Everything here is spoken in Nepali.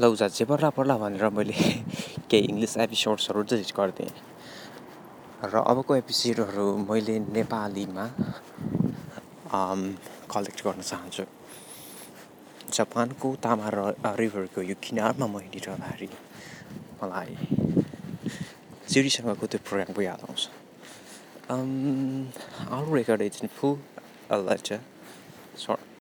लौ जे पर्ला पर्ला भनेर मैले केही इङ्ग्लिस एपिसोड्सहरू डिलिट गरिदिएँ। र अबको एपिसोडहरू मैले नेपालीमा कलेक्ट गर्न चाहन्छु। जापानको तामा रिभरको यो किनारमा म हिँडिरहँदाखेरि मलाई चिरीसँगको त्यो प्रोग्रामको याद आउँछ। अरू रेकर्ड इज फुल अलर्ट